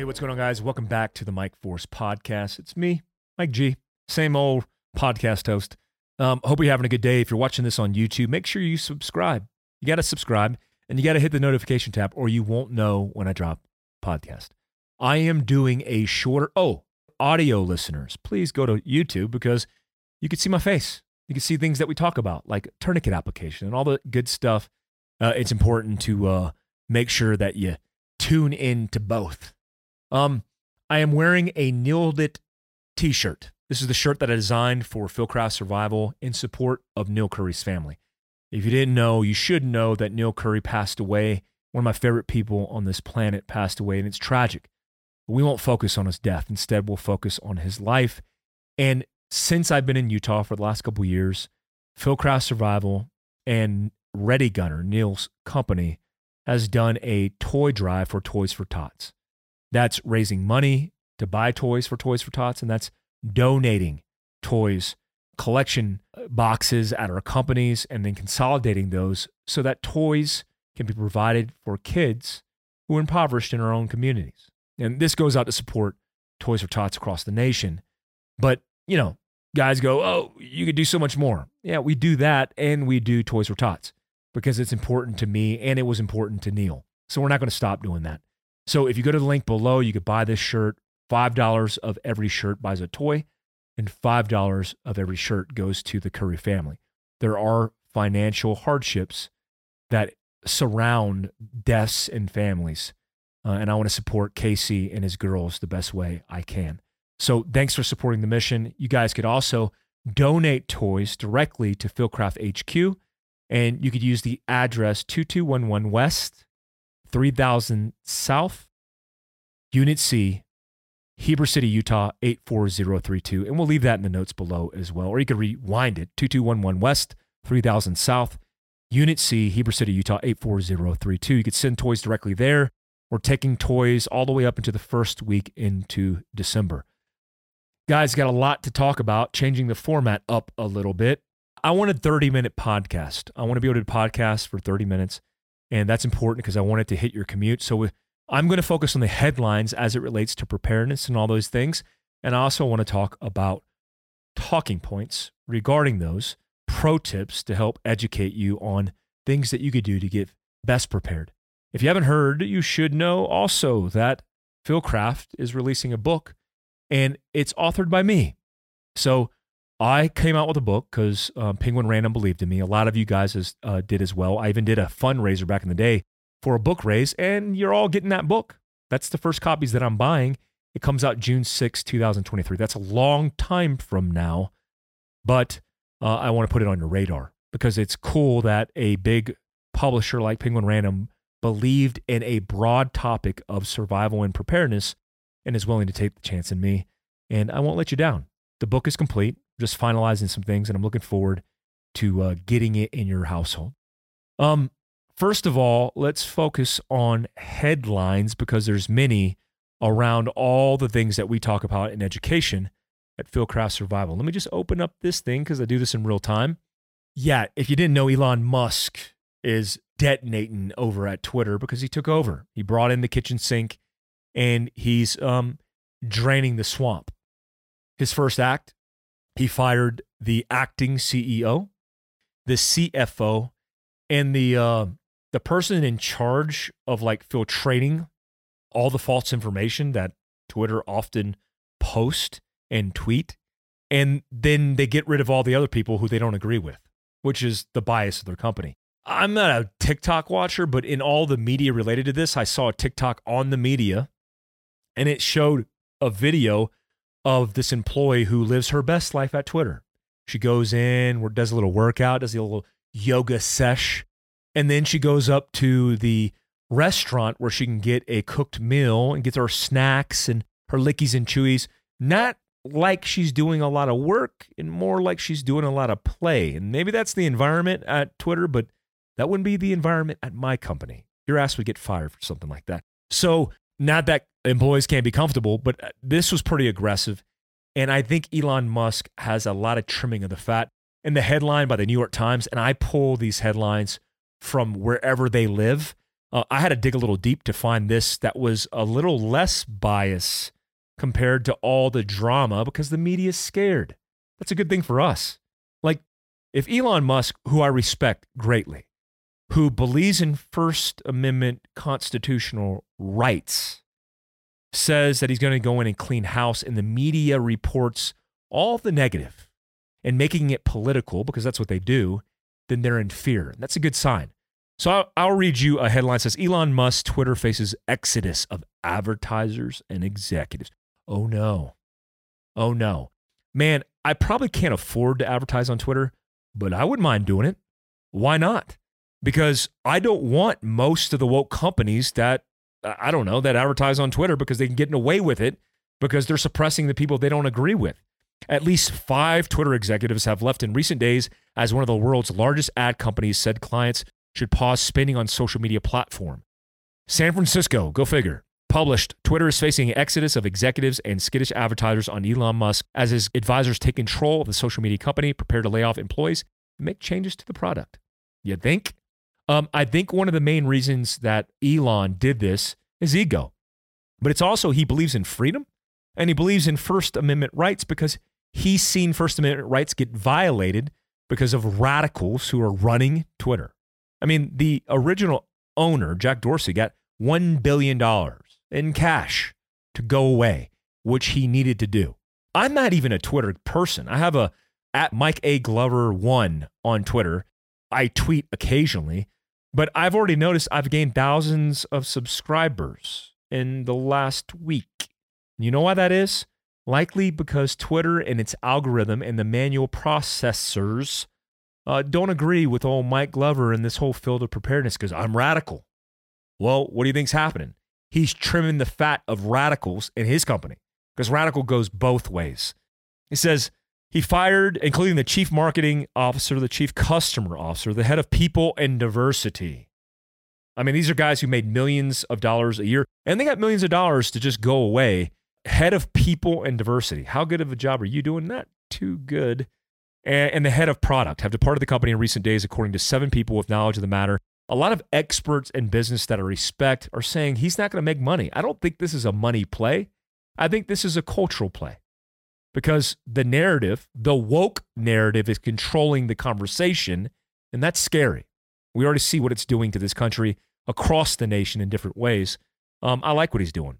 Hey, what's going on, guys? Welcome back to the Mike Force podcast. It's me, Mike G, same old podcast host. Um, hope you're having a good day. If you're watching this on YouTube, make sure you subscribe. You got to subscribe and you got to hit the notification tab, or you won't know when I drop podcast. I am doing a shorter. Oh, audio listeners, please go to YouTube because you can see my face. You can see things that we talk about, like tourniquet application and all the good stuff. Uh, it's important to uh, make sure that you tune in to both. Um, I am wearing a Nailed It t-shirt. This is the shirt that I designed for Fieldcraft Survival in support of Neil Curry's family. If you didn't know, you should know that Neil Curry passed away. One of my favorite people on this planet passed away, and it's tragic. But we won't focus on his death. Instead, we'll focus on his life. And since I've been in Utah for the last couple years, Fieldcraft Survival and Ready Gunner, Neil's company, has done a toy drive for Toys for Tots. That's raising money to buy toys for Toys for Tots, and that's donating toys, collection uh, boxes at our companies, and then consolidating those so that toys can be provided for kids who are impoverished in our own communities. And this goes out to support Toys for Tots across the nation. But, you know, guys go, oh, you could do so much more. Yeah, we do that and we do Toys for Tots because it's important to me and it was important to Neil. So we're not going to stop doing that. So if you go to the link below, you could buy this shirt. $5 of every shirt buys a toy, and $5 of every shirt goes to the Curry family. There are financial hardships that surround deaths and families. Uh, and I want to support Casey and his girls the best way I can. So thanks for supporting the mission. You guys could also donate toys directly to Fieldcraft HQ, and you could use the address 2211 West, 3000 South, Unit C, Heber City, Utah 84032. And we'll leave that in the notes below as well. Or you could rewind it 2211 West, 3000 South, Unit C, Heber City, Utah 84032. You could send toys directly there. We're taking toys all the way up into the first week into December. Guys, got a lot to talk about, changing the format up a little bit. I want a 30 minute podcast. I want to be able to podcast for 30 minutes. And that's important because I want it to hit your commute. So I'm going to focus on the headlines as it relates to preparedness and all those things. And I also want to talk about talking points regarding those, pro tips to help educate you on things that you could do to get best prepared. If you haven't heard, you should know also that Fieldcraft is releasing a book and it's authored by me. So I came out with a book because um, Penguin Random believed in me. A lot of you guys has, uh, did as well. I even did a fundraiser back in the day for a book raise, and you're all getting that book. That's the first copies that I'm buying. It comes out June 6, 2023. That's a long time from now, but uh, I want to put it on your radar because it's cool that a big publisher like Penguin Random believed in a broad topic of survival and preparedness and is willing to take the chance in me. And I won't let you down. The book is complete, just finalizing some things, and I'm looking forward to uh, getting it in your household. Um, first of all, let's focus on headlines because there's many around all the things that we talk about in education at Fieldcraft Survival. Let me just open up this thing because I do this in real time. Yeah, if you didn't know, Elon Musk is detonating over at Twitter because he took over. He brought in the kitchen sink and he's um, draining the swamp. His first act, he fired the acting CEO, the CFO, and the uh, the person in charge of like filtrating all the false information that Twitter often post and tweet. And then they get rid of all the other people who they don't agree with, which is the bias of their company. I'm not a TikTok watcher, but in all the media related to this, I saw a TikTok on the media and it showed a video of this employee who lives her best life at Twitter. She goes in, does a little workout, does a little yoga sesh, and then she goes up to the restaurant where she can get a cooked meal and gets her snacks and her lickies and chewies. Not like she's doing a lot of work and more like she's doing a lot of play. And maybe that's the environment at Twitter, but that wouldn't be the environment at my company. Your ass would get fired for something like that. So, not that employees can't be comfortable, but uh, this was pretty aggressive. And I think Elon Musk has a lot of trimming of the fat. In the headline by the New York Times, and I pull these headlines from wherever they live. Uh, I had to dig a little deep to find this that was a little less bias compared to all the drama because the media is scared. That's a good thing for us. Like, if Elon Musk, who I respect greatly, who believes in First Amendment constitutional rights, says that he's going to go in and clean house, and the media reports all the negative and making it political because that's what they do, then they're in fear. That's a good sign. So I'll, I'll read you a headline says Elon Musk Twitter faces exodus of advertisers and executives. Oh no. Oh no. Man, I probably can't afford to advertise on Twitter, but I wouldn't mind doing it. Why not? Because I don't want most of the woke companies that, uh, I don't know, that advertise on Twitter because they can get away with it because they're suppressing the people they don't agree with. At least five Twitter executives have left in recent days as one of the world's largest ad companies said clients should pause spending on social media platform. San Francisco, go figure, published Twitter is facing exodus of executives and skittish advertisers on Elon Musk as his advisors take control of the social media company, prepare to lay off employees and make changes to the product. You think? Um, I think one of the main reasons that Elon did this is ego, but it's also he believes in freedom and he believes in First Amendment rights because he's seen First Amendment rights get violated because of radicals who are running Twitter. I mean, the original owner, Jack Dorsey, got $1 billion in cash to go away, which he needed to do. I'm not even a Twitter person. I have a at Mike A. Glover one on Twitter. I tweet occasionally, but I've already noticed I've gained thousands of subscribers in the last week. You know why that is? Likely because Twitter and its algorithm and the manual processors uh, don't agree with old Mike Glover and this whole field of preparedness because I'm radical. Well, what do you think's happening? He's trimming the fat of radicals in his company because radical goes both ways. He says he fired, including the chief marketing officer, the chief customer officer, the head of people and diversity. I mean, these are guys who made millions of dollars a year and they got millions of dollars to just go away head of people and diversity. How good of a job are you doing? Not too good. And, the head of product have departed the company in recent days, according to seven people with knowledge of the matter. A lot of experts in business that I respect are saying he's not going to make money. I don't think this is a money play. I think this is a cultural play because the narrative, the woke narrative, is controlling the conversation, and that's scary. We already see what it's doing to this country across the nation in different ways. Um, I like what he's doing.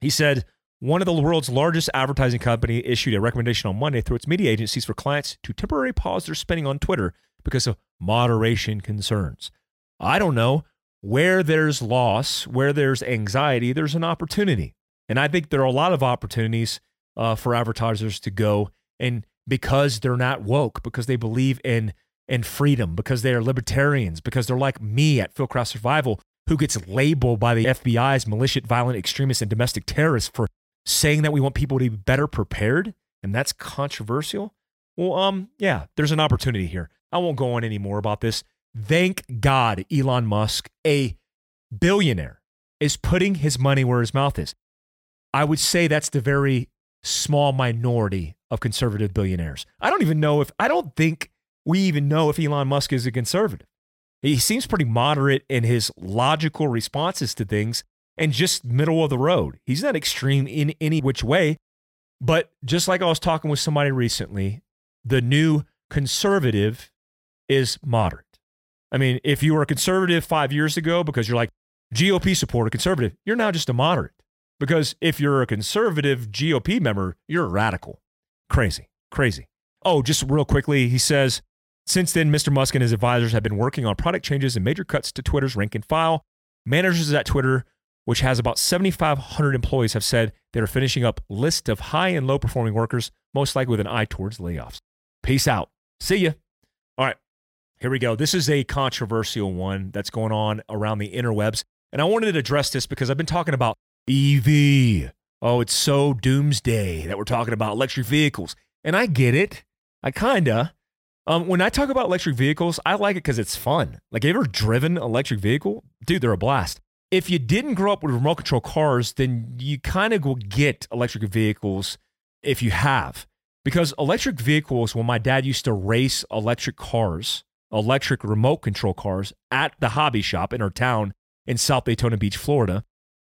He said, one of the world's largest advertising company issued a recommendation on Monday through its media agencies for clients to temporarily pause their spending on Twitter because of moderation concerns. I don't know. Where there's loss, where there's anxiety, there's an opportunity. And I think there are a lot of opportunities uh, for advertisers to go and because they're not woke, because they believe in in freedom, because they are libertarians, because they're like me at Fieldcraft Survival, who gets labeled by the FBI as malicious, violent extremists, and domestic terrorists for saying that we want people to be better prepared and that's controversial, well, um, yeah, there's an opportunity here. I won't go on any more about this. Thank God Elon Musk, a billionaire, is putting his money where his mouth is. I would say that's the very small minority of conservative billionaires. I don't even know if, I don't think we even know if Elon Musk is a conservative. He seems pretty moderate in his logical responses to things and just middle of the road. He's not extreme in any which way. But just like I was talking with somebody recently, the new conservative is moderate. I mean, if you were a conservative five years ago because you're like GOP supporter, conservative, you're now just a moderate. Because if you're a conservative GOP member, you're a radical. Crazy, crazy. Oh, just real quickly, he says, since then, Mr. Musk and his advisors have been working on product changes and major cuts to Twitter's rank and file. Managers at Twitter which has about 7,500 employees, have said they are finishing up list of high and low performing workers, most likely with an eye towards layoffs. Peace out. See ya. All right, here we go. This is a controversial one that's going on around the interwebs. And I wanted to address this because I've been talking about EV. Oh, it's so doomsday that we're talking about electric vehicles. And I get it. I kinda. Um, when I talk about electric vehicles, I like it because it's fun. Like, you ever driven an electric vehicle? Dude, they're a blast if you didn't grow up with remote control cars, then you kind of will get electric vehicles if you have. Because electric vehicles, when my dad used to race electric cars, electric remote control cars at the hobby shop in our town, in South Daytona Beach, Florida.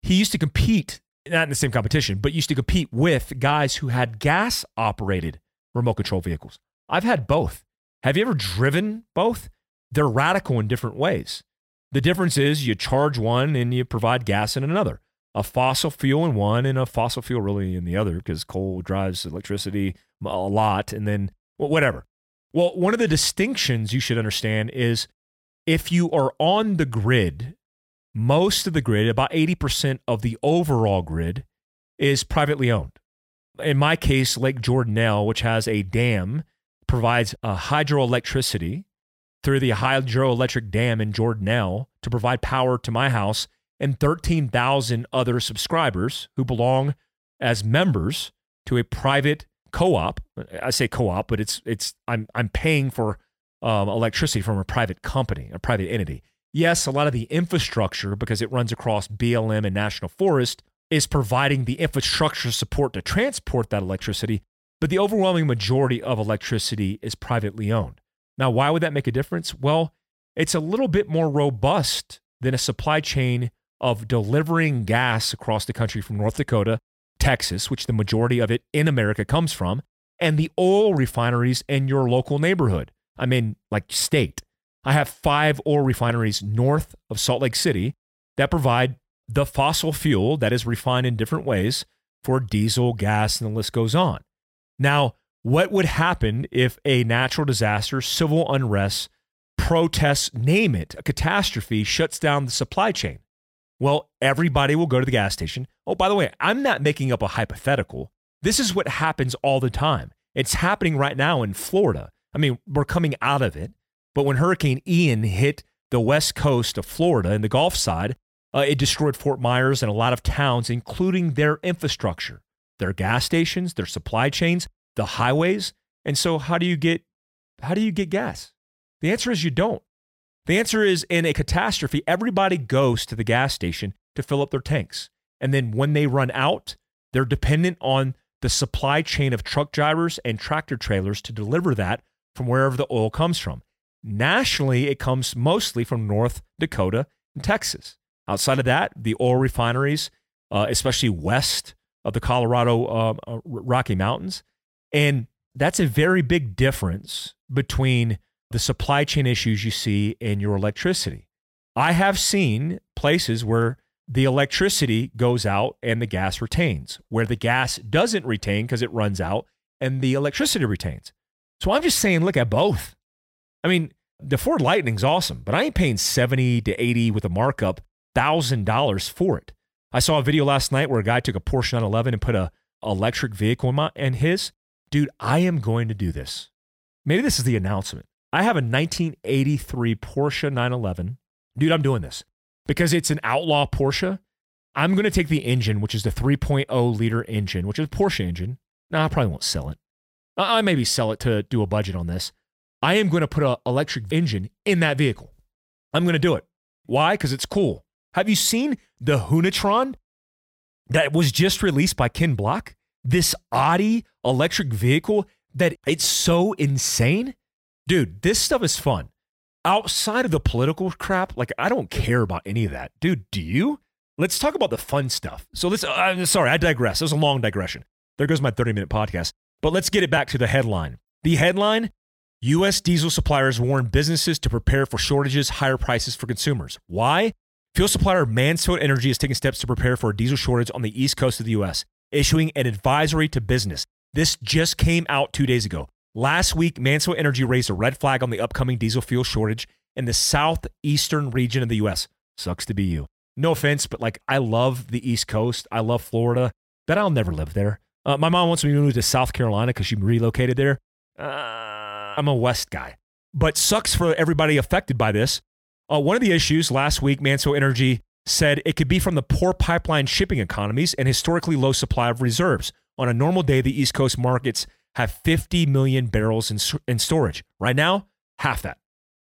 He used to compete, not in the same competition, but used to compete with guys who had gas operated remote control vehicles. I've had both. Have you ever driven both? They're radical in different ways. The difference is you charge one and you provide gas in another. A fossil fuel in one and a fossil fuel really in the other because coal drives electricity a lot and then well, whatever. Well, one of the distinctions you should understand is if you are on the grid, most of the grid, about 80% of the overall grid, is privately owned. In my case, Lake Jordanelle, which has a dam, provides a hydroelectricity through the hydroelectric dam in Jordanelle to provide power to my house and 13,000 other subscribers who belong as members to a private co-op. I say co-op, but it's it's I'm I'm paying for um, electricity from a private company, a private entity. Yes, a lot of the infrastructure because it runs across BLM and National Forest is providing the infrastructure support to transport that electricity, but the overwhelming majority of electricity is privately owned. Now, why would that make a difference? Well, it's a little bit more robust than a supply chain of delivering gas across the country from North Dakota, Texas, which the majority of it in America comes from, and the oil refineries in your local neighborhood. I mean, like state. I have five oil refineries north of Salt Lake City that provide the fossil fuel that is refined in different ways for diesel, gas, and the list goes on. Now, what would happen if a natural disaster, civil unrest, protests, name it, a catastrophe shuts down the supply chain? Well, everybody will go to the gas station. Oh, by the way, I'm not making up a hypothetical. This is what happens all the time. It's happening right now in Florida. I mean, we're coming out of it, but when Hurricane Ian hit the west coast of Florida and the Gulf side, uh, it destroyed Fort Myers and a lot of towns, including their infrastructure, their gas stations, their supply chains the highways. And so how do you get how do you get gas? The answer is you don't. The answer is in a catastrophe, everybody goes to the gas station to fill up their tanks. And then when they run out, they're dependent on the supply chain of truck drivers and tractor trailers to deliver that from wherever the oil comes from. Nationally, it comes mostly from North Dakota and Texas. Outside of that, the oil refineries, uh, especially west of the Colorado uh, uh, Rocky Mountains, and that's a very big difference between the supply chain issues you see in your electricity. I have seen places where the electricity goes out and the gas retains, where the gas doesn't retain because it runs out and the electricity retains. So I'm just saying, look at both. I mean, the Ford Lightning's awesome, but I ain't paying 70 to 80 with a markup, $1,000 for it. I saw a video last night where a guy took a Porsche 911 and put a electric vehicle in, my, in his, dude, I am going to do this. Maybe this is the announcement. I have a 1983 Porsche 911. Dude, I'm doing this because it's an outlaw Porsche. I'm going to take the engine, which is the 3.0 liter engine, which is a Porsche engine. No, I probably won't sell it. Uh, I maybe sell it to do a budget on this. I am going to put an electric engine in that vehicle. I'm going to do it. Why? Because it's cool. Have you seen the Hoonitron that was just released by Ken Block? this Audi electric vehicle that it's so insane. Dude, this stuff is fun. Outside of the political crap, like I don't care about any of that. Dude, do you? Let's talk about the fun stuff. So let's, uh, sorry, I digress. It was a long digression. There goes my 30 minute podcast. But let's get it back to the headline. The headline U.S. diesel suppliers warn businesses to prepare for shortages, higher prices for consumers. Why? Fuel supplier Mansfield Energy is taking steps to prepare for a diesel shortage on the east coast of the U.S issuing an advisory to business. This just came out two days ago. Last week, Mansfield Energy raised a red flag on the upcoming diesel fuel shortage in the southeastern region of the U.S. Sucks to be you. No offense, but like I love the East Coast. I love Florida, but I'll never live there. Uh, my mom wants me to move to South Carolina because she relocated there. Uh, I'm a West guy, but sucks for everybody affected by this. Uh, one of the issues last week, Manso Energy said it could be from the poor pipeline shipping economies and historically low supply of reserves. On a normal day, the East Coast markets have 50 million barrels in, in storage. Right now, half that.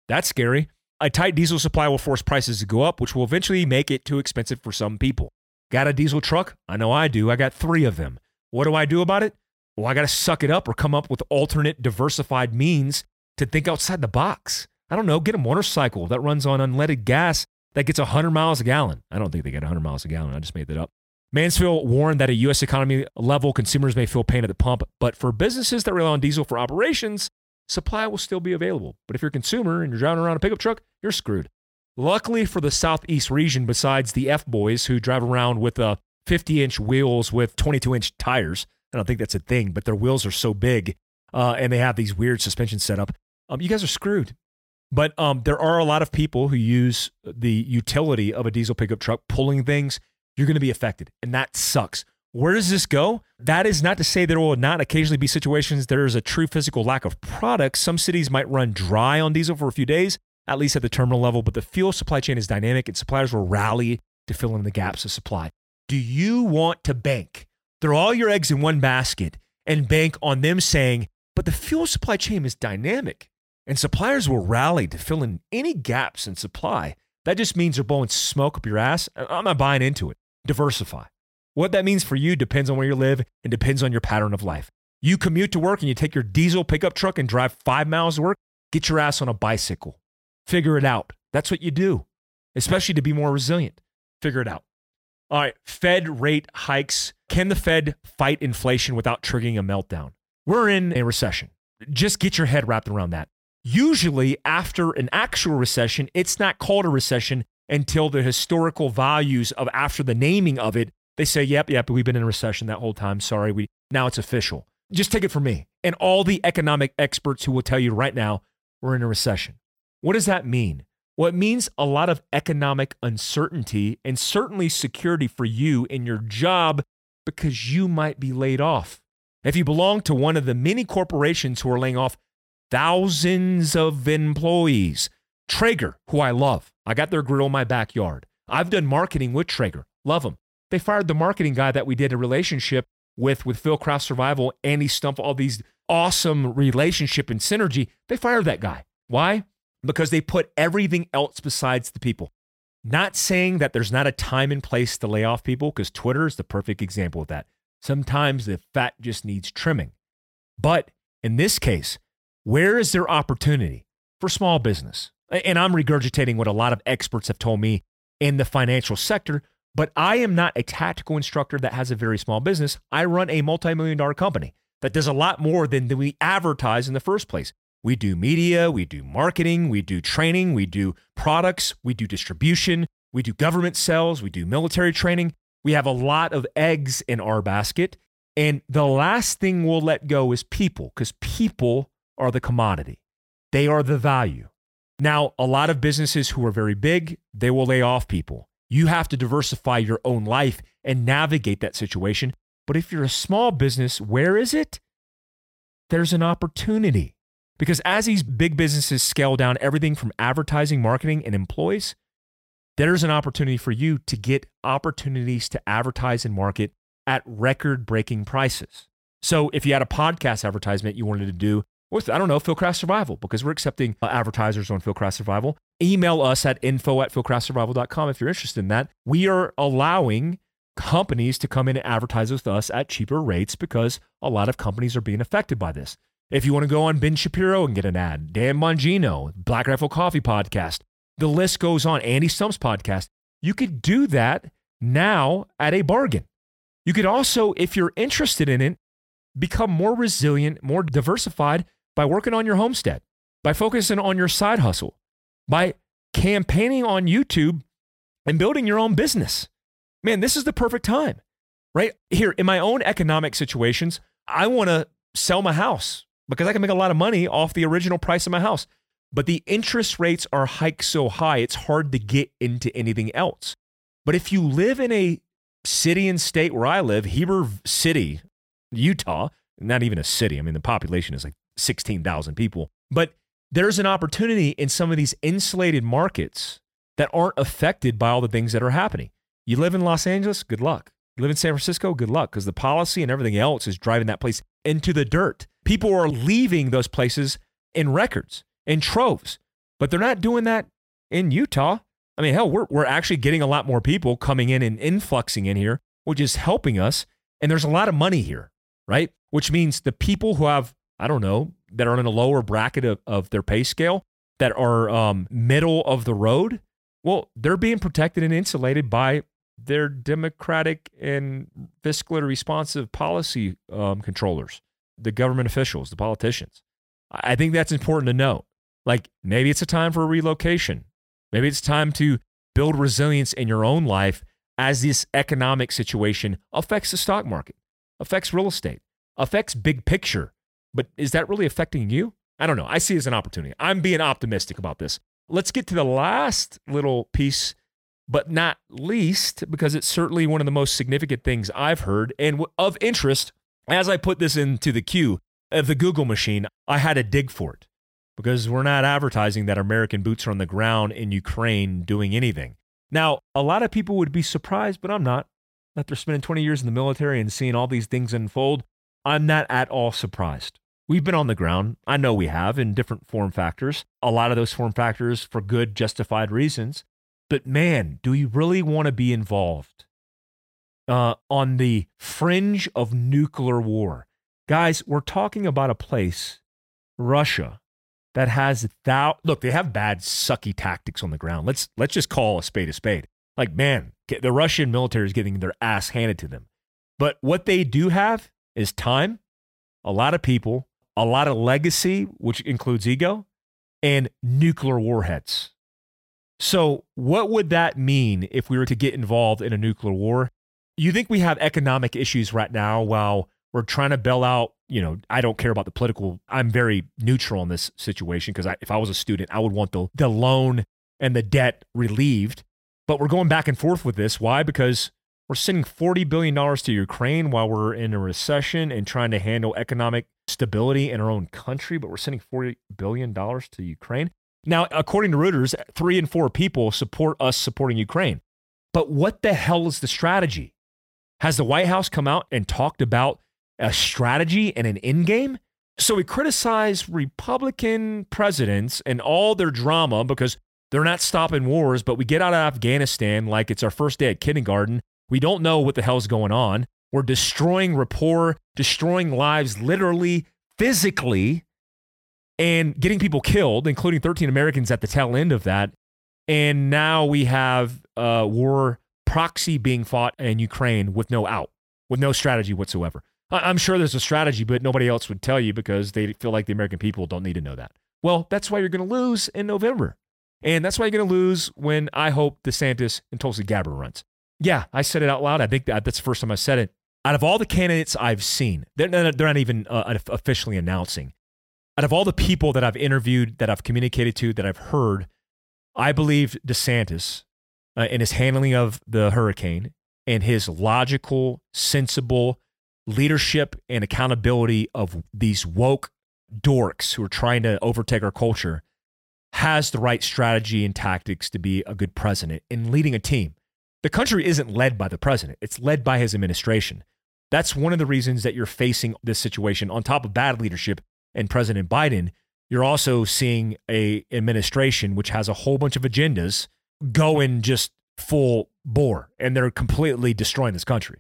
That's scary. A tight diesel supply will force prices to go up, which will eventually make it too expensive for some people. Got a diesel truck? I know I do. I got three of them. What do I do about it? Well, I got to suck it up or come up with alternate diversified means to think outside the box. I don't know, get a motorcycle that runs on unleaded gas that gets 100 miles a gallon. I don't think they get 100 miles a gallon. I just made that up. Mansfield warned that at U.S. economy level, consumers may feel pain at the pump, but for businesses that rely on diesel for operations, supply will still be available. But if you're a consumer and you're driving around a pickup truck, you're screwed. Luckily for the Southeast region, besides the F boys who drive around with uh, 50 inch wheels with 22 inch tires, I don't think that's a thing, but their wheels are so big uh, and they have these weird suspension setup. Um, you guys are screwed. But um, there are a lot of people who use the utility of a diesel pickup truck pulling things. You're going to be affected, and that sucks. Where does this go? That is not to say there will not occasionally be situations there is a true physical lack of products. Some cities might run dry on diesel for a few days, at least at the terminal level, but the fuel supply chain is dynamic and suppliers will rally to fill in the gaps of supply. Do you want to bank, throw all your eggs in one basket, and bank on them saying, but the fuel supply chain is dynamic and suppliers will rally to fill in any gaps in supply? That just means they're blowing smoke up your ass. I'm not buying into it. Diversify. What that means for you depends on where you live and depends on your pattern of life. You commute to work and you take your diesel pickup truck and drive five miles to work, get your ass on a bicycle. Figure it out. That's what you do, especially to be more resilient. Figure it out. All right, Fed rate hikes. Can the Fed fight inflation without triggering a meltdown? We're in a recession. Just get your head wrapped around that. Usually, after an actual recession, it's not called a recession until the historical values of after the naming of it, they say, yep, yep, we've been in a recession that whole time. Sorry, we now it's official. Just take it from me and all the economic experts who will tell you right now we're in a recession. What does that mean? Well, it means a lot of economic uncertainty and certainly security for you in your job because you might be laid off. If you belong to one of the many corporations who are laying off thousands of employees, Traeger, who I love, I got their grill in my backyard. I've done marketing with Traeger, love them. They fired the marketing guy that we did a relationship with with Fieldcraft Survival, Andy Stumpf, all these awesome relationship and synergy. They fired that guy. Why? Because they put everything else besides the people. Not saying that there's not a time and place to lay off people, because Twitter is the perfect example of that. Sometimes the fat just needs trimming. But in this case, where is there opportunity for small business? And I'm regurgitating what a lot of experts have told me in the financial sector, but I am not a tactical instructor that has a very small business. I run a multi million dollar company that does a lot more than we advertise in the first place. We do media, we do marketing, we do training, we do products, we do distribution, we do government sales, we do military training. We have a lot of eggs in our basket. And the last thing we'll let go is people, because people are the commodity, they are the value. Now, a lot of businesses who are very big, they will lay off people. You have to diversify your own life and navigate that situation. But if you're a small business, where is it? There's an opportunity. Because as these big businesses scale down everything from advertising, marketing, and employees, there's an opportunity for you to get opportunities to advertise and market at record breaking prices. So if you had a podcast advertisement you wanted to do with, I don't know, Fieldcraft Survival, because we're accepting uh, advertisers on Fieldcraft Survival, email us at info at fieldcraftsurvival.com if you're interested in that. We are allowing companies to come in and advertise with us at cheaper rates because a lot of companies are being affected by this. If you want to go on Ben Shapiro and get an ad, Dan Bongino, Black Rifle Coffee Podcast, the list goes on, Andy Stumpf's podcast, you could do that now at a bargain. You could also, if you're interested in it, become more resilient, more diversified by working on your homestead, by focusing on your side hustle, by campaigning on YouTube and building your own business. Man, this is the perfect time, right? Here, in my own economic situations, I want to sell my house because I can make a lot of money off the original price of my house. But the interest rates are hiked so high, it's hard to get into anything else. But if you live in a city and state where I live, Heber City, Utah, not even a city, I mean, the population is like 16,000 people, but there's an opportunity in some of these insulated markets that aren't affected by all the things that are happening. You live in Los Angeles, good luck. You live in San Francisco, good luck, because the policy and everything else is driving that place into the dirt. People are leaving those places in records, in troves, but they're not doing that in Utah. I mean, hell, we're, we're actually getting a lot more people coming in and influxing in here, which is helping us. And there's a lot of money here, right? Which means the people who have I don't know, that are in a lower bracket of, of their pay scale, that are um, middle of the road, Well, they're being protected and insulated by their democratic and fiscally responsive policy um, controllers, the government officials, the politicians. I think that's important to note. Like maybe it's a time for a relocation. Maybe it's time to build resilience in your own life as this economic situation affects the stock market, affects real estate, affects big picture. But is that really affecting you? I don't know. I see it as an opportunity. I'm being optimistic about this. Let's get to the last little piece, but not least, because it's certainly one of the most significant things I've heard and of interest. As I put this into the queue of the Google machine, I had to dig for it because we're not advertising that American boots are on the ground in Ukraine doing anything. Now, a lot of people would be surprised, but I'm not. After spending 20 years in the military and seeing all these things unfold, I'm not at all surprised. We've been on the ground. I know we have in different form factors. A lot of those form factors for good, justified reasons. But man, do we really want to be involved uh, on the fringe of nuclear war? Guys, we're talking about a place, Russia, that has thou look, they have bad sucky tactics on the ground. Let's let's just call a spade a spade. Like, man, the Russian military is getting their ass handed to them. But what they do have is time, a lot of people, a lot of legacy, which includes ego, and nuclear warheads. So, what would that mean if we were to get involved in a nuclear war? You think we have economic issues right now while we're trying to bail out, you know, I don't care about the political. I'm very neutral in this situation because if I was a student, I would want the, the loan and the debt relieved. But we're going back and forth with this. Why? Because we're sending $40 billion to Ukraine while we're in a recession and trying to handle economic stability in our own country, but we're sending $40 billion to Ukraine. Now, according to Reuters, three in four people support us supporting Ukraine. But what the hell is the strategy? Has the White House come out and talked about a strategy and an end game? So we criticize Republican presidents and all their drama because they're not stopping wars, but we get out of Afghanistan like it's our first day at kindergarten. We don't know what the hell's going on. We're destroying rapport, destroying lives literally, physically, and getting people killed, including 13 Americans at the tail end of that. And now we have a war proxy being fought in Ukraine with no out, with no strategy whatsoever. I'm sure there's a strategy, but nobody else would tell you because they feel like the American people don't need to know that. Well, that's why you're going to lose in November. And that's why you're going to lose when I hope DeSantis and Tulsi Gabbard runs. Yeah, I said it out loud. I think that that's the first time I said it. Out of all the candidates I've seen, they're not, they're not even uh, officially announcing. Out of all the people that I've interviewed, that I've communicated to, that I've heard, I believe DeSantis uh, in his handling of the hurricane and his logical, sensible leadership and accountability of these woke dorks who are trying to overtake our culture has the right strategy and tactics to be a good president in leading a team. The country isn't led by the president, it's led by his administration. That's one of the reasons that you're facing this situation on top of bad leadership and President Biden. You're also seeing a administration which has a whole bunch of agendas going just full bore and they're completely destroying this country.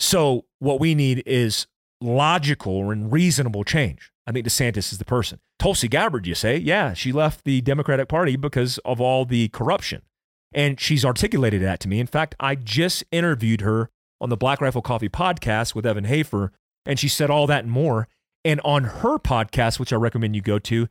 So what we need is logical and reasonable change. I think DeSantis is the person. Tulsi Gabbard, you say, yeah, she left the Democratic Party because of all the corruption. And she's articulated that to me. In fact, I just interviewed her on the Black Rifle Coffee podcast with Evan Hafer, and she said all that and more. And on her podcast, which I recommend you go to,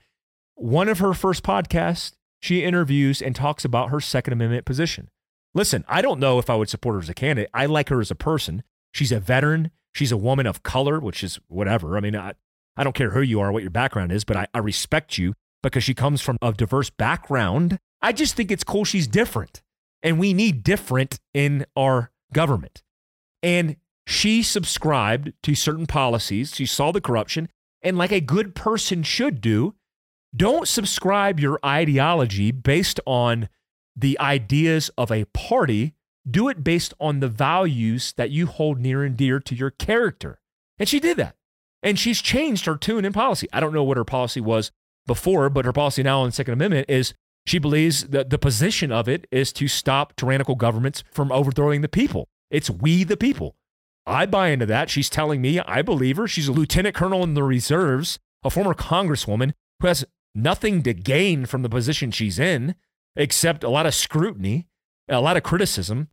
one of her first podcasts, she interviews and talks about her Second Amendment position. Listen, I don't know if I would support her as a candidate. I like her as a person. She's a veteran. She's a woman of color, which is whatever. I mean, I, I don't care who you are, what your background is, but I, I respect you because she comes from a diverse background. I just think it's cool she's different. And we need different in our government. And she subscribed to certain policies. She saw the corruption. And like a good person should do, don't subscribe your ideology based on the ideas of a party do it based on the values that you hold near and dear to your character. And she did that. And she's changed her tune and policy. I don't know what her policy was before, but her policy now on the Second Amendment is she believes that the position of it is to stop tyrannical governments from overthrowing the people. It's we the people. I buy into that. She's telling me I believe her. She's a lieutenant colonel in the reserves, a former congresswoman who has nothing to gain from the position she's in. except a lot of scrutiny, a lot of criticism.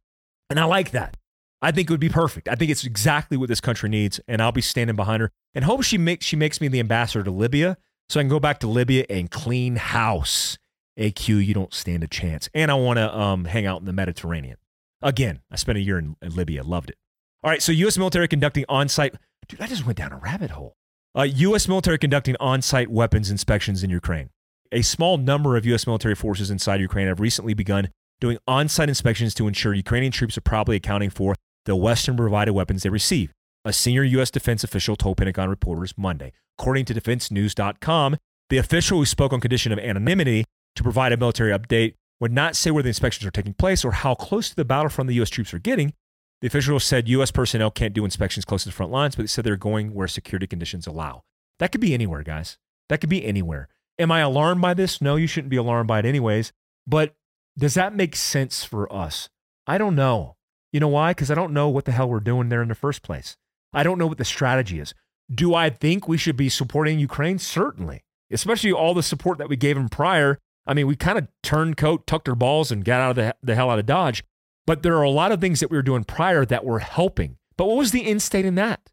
And I like that. I think it would be perfect. I think it's exactly what this country needs, and I'll be standing behind her. And hope she makes she makes me the ambassador to Libya, so I can go back to Libya and clean house. AQ, you don't stand a chance. And I want to um, hang out in the Mediterranean. Again, I spent a year in, in Libya, loved it. All right, so U.S. military conducting on-site. Dude, I just went down a rabbit hole. Uh, U.S. military conducting on-site weapons inspections in Ukraine. A small number of U.S. military forces inside Ukraine have recently begun doing on-site inspections to ensure Ukrainian troops are properly accounting for the Western provided weapons they receive. A senior U.S. defense official told Pentagon reporters Monday. According to DefenseNews.com, the official who spoke on condition of anonymity to provide a military update would not say where the inspections are taking place or how close to the battlefront the U.S. troops are getting. The official said U.S. personnel can't do inspections close to the front lines, but they said they're going where security conditions allow. That could be anywhere, guys. That could be anywhere. Am I alarmed by this? No, you shouldn't be alarmed by it anyways. But does that make sense for us? I don't know. You know why? Because I don't know what the hell we're doing there in the first place. I don't know what the strategy is. Do I think we should be supporting Ukraine? Certainly, especially all the support that we gave them prior. I mean, we kind of turned coat, tucked our balls, and got out of the, the hell out of Dodge. But there are a lot of things that we were doing prior that were helping. But what was the end state in that?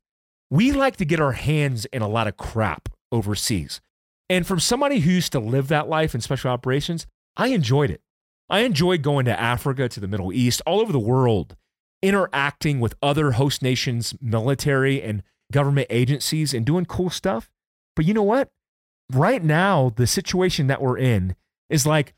We like to get our hands in a lot of crap overseas. And from somebody who used to live that life in special operations, I enjoyed it. I enjoyed going to Africa, to the Middle East, all over the world, interacting with other host nations' military and government agencies and doing cool stuff. But you know what? Right now, the situation that we're in is like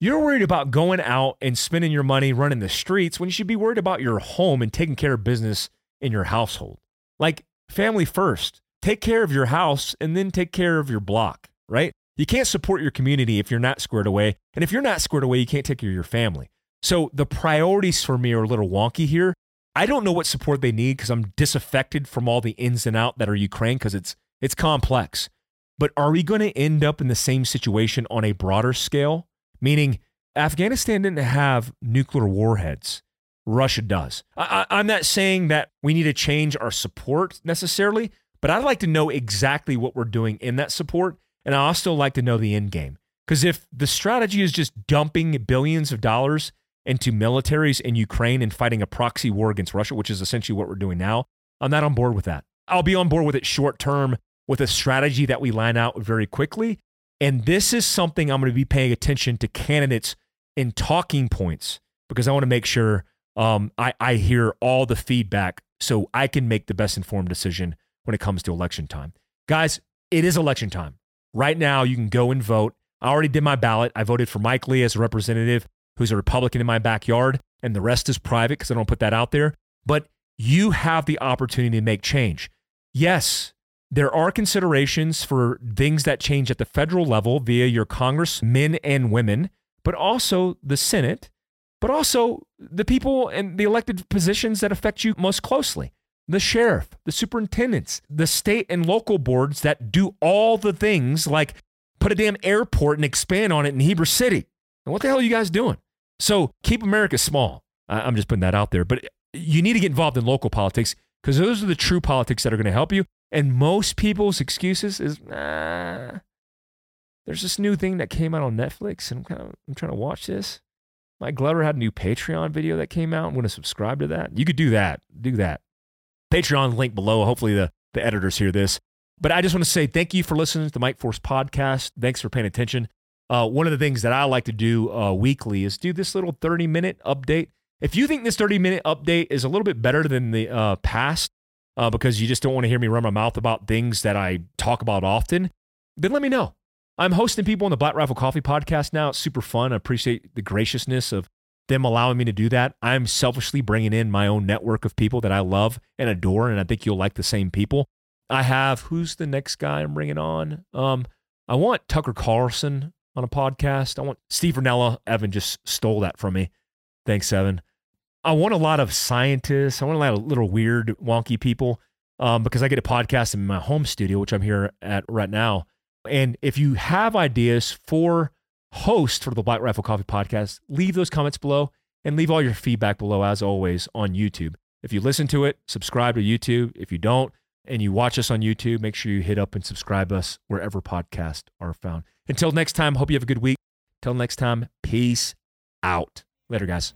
you're worried about going out and spending your money running the streets when you should be worried about your home and taking care of business in your household. Like family first. Take care of your house and then take care of your block, right? You can't support your community if you're not squared away. And if you're not squared away, you can't take care of your family. So the priorities for me are a little wonky here. I don't know what support they need because I'm disaffected from all the ins and out that are Ukraine because it's it's complex. But are we going to end up in the same situation on a broader scale? Meaning Afghanistan didn't have nuclear warheads. Russia does. I, am not saying that we need to change our support necessarily, but I'd like to know exactly what we're doing in that support. And I also like to know the end game. Because if the strategy is just dumping billions of dollars into militaries in Ukraine and fighting a proxy war against Russia, which is essentially what we're doing now, I'm not on board with that. I'll be on board with it short term with a strategy that we line out very quickly. And this is something I'm going to be paying attention to candidates in talking points because I want to make sure um, I, I hear all the feedback so I can make the best informed decision when it comes to election time. Guys, it is election time. Right now, you can go and vote. I already did my ballot. I voted for Mike Lee as a representative who's a Republican in my backyard, and the rest is private because I don't put that out there. But you have the opportunity to make change. Yes, there are considerations for things that change at the federal level via your congressmen and women, but also the Senate, but also the people and the elected positions that affect you most closely the sheriff, the superintendents, the state and local boards that do all the things like put a damn airport and expand on it in Heber City. And what the hell are you guys doing? So keep America small. I'm just putting that out there. But you need to get involved in local politics because those are the true politics that are going to help you. And most people's excuses is, nah, there's this new thing that came out on Netflix and I'm kind of I'm trying to watch this. Mike Glover had a new Patreon video that came out. I'm going to subscribe to that. You could do that. Do that. Patreon link below. Hopefully the, the editors hear this. But I just want to say thank you for listening to the Mike Force podcast. Thanks for paying attention. Uh, one of the things that I like to do uh, weekly is do this little 30 minute update. If you think this 30 minute update is a little bit better than the uh, past uh, because you just don't want to hear me run my mouth about things that I talk about often, then let me know. I'm hosting people on the Black Rifle Coffee podcast now. It's super fun. I appreciate the graciousness of them allowing me to do that. I'm selfishly bringing in my own network of people that I love and adore, and I think you'll like the same people. I have who's the next guy I'm bringing on? Um, I want Tucker Carlson on a podcast. I want Steve Rinella. Evan just stole that from me. Thanks, Evan. I want a lot of scientists. I want a lot of little weird, wonky people um, because I get a podcast in my home studio, which I'm here at right now. And if you have ideas for hosts for the Black Rifle Coffee podcast, leave those comments below and leave all your feedback below, as always, on YouTube. If you listen to it, subscribe to YouTube. If you don't, and you watch us on YouTube, make sure you hit up and subscribe us wherever podcasts are found. Until next time, hope you have a good week. Till next time, peace out. Later, guys.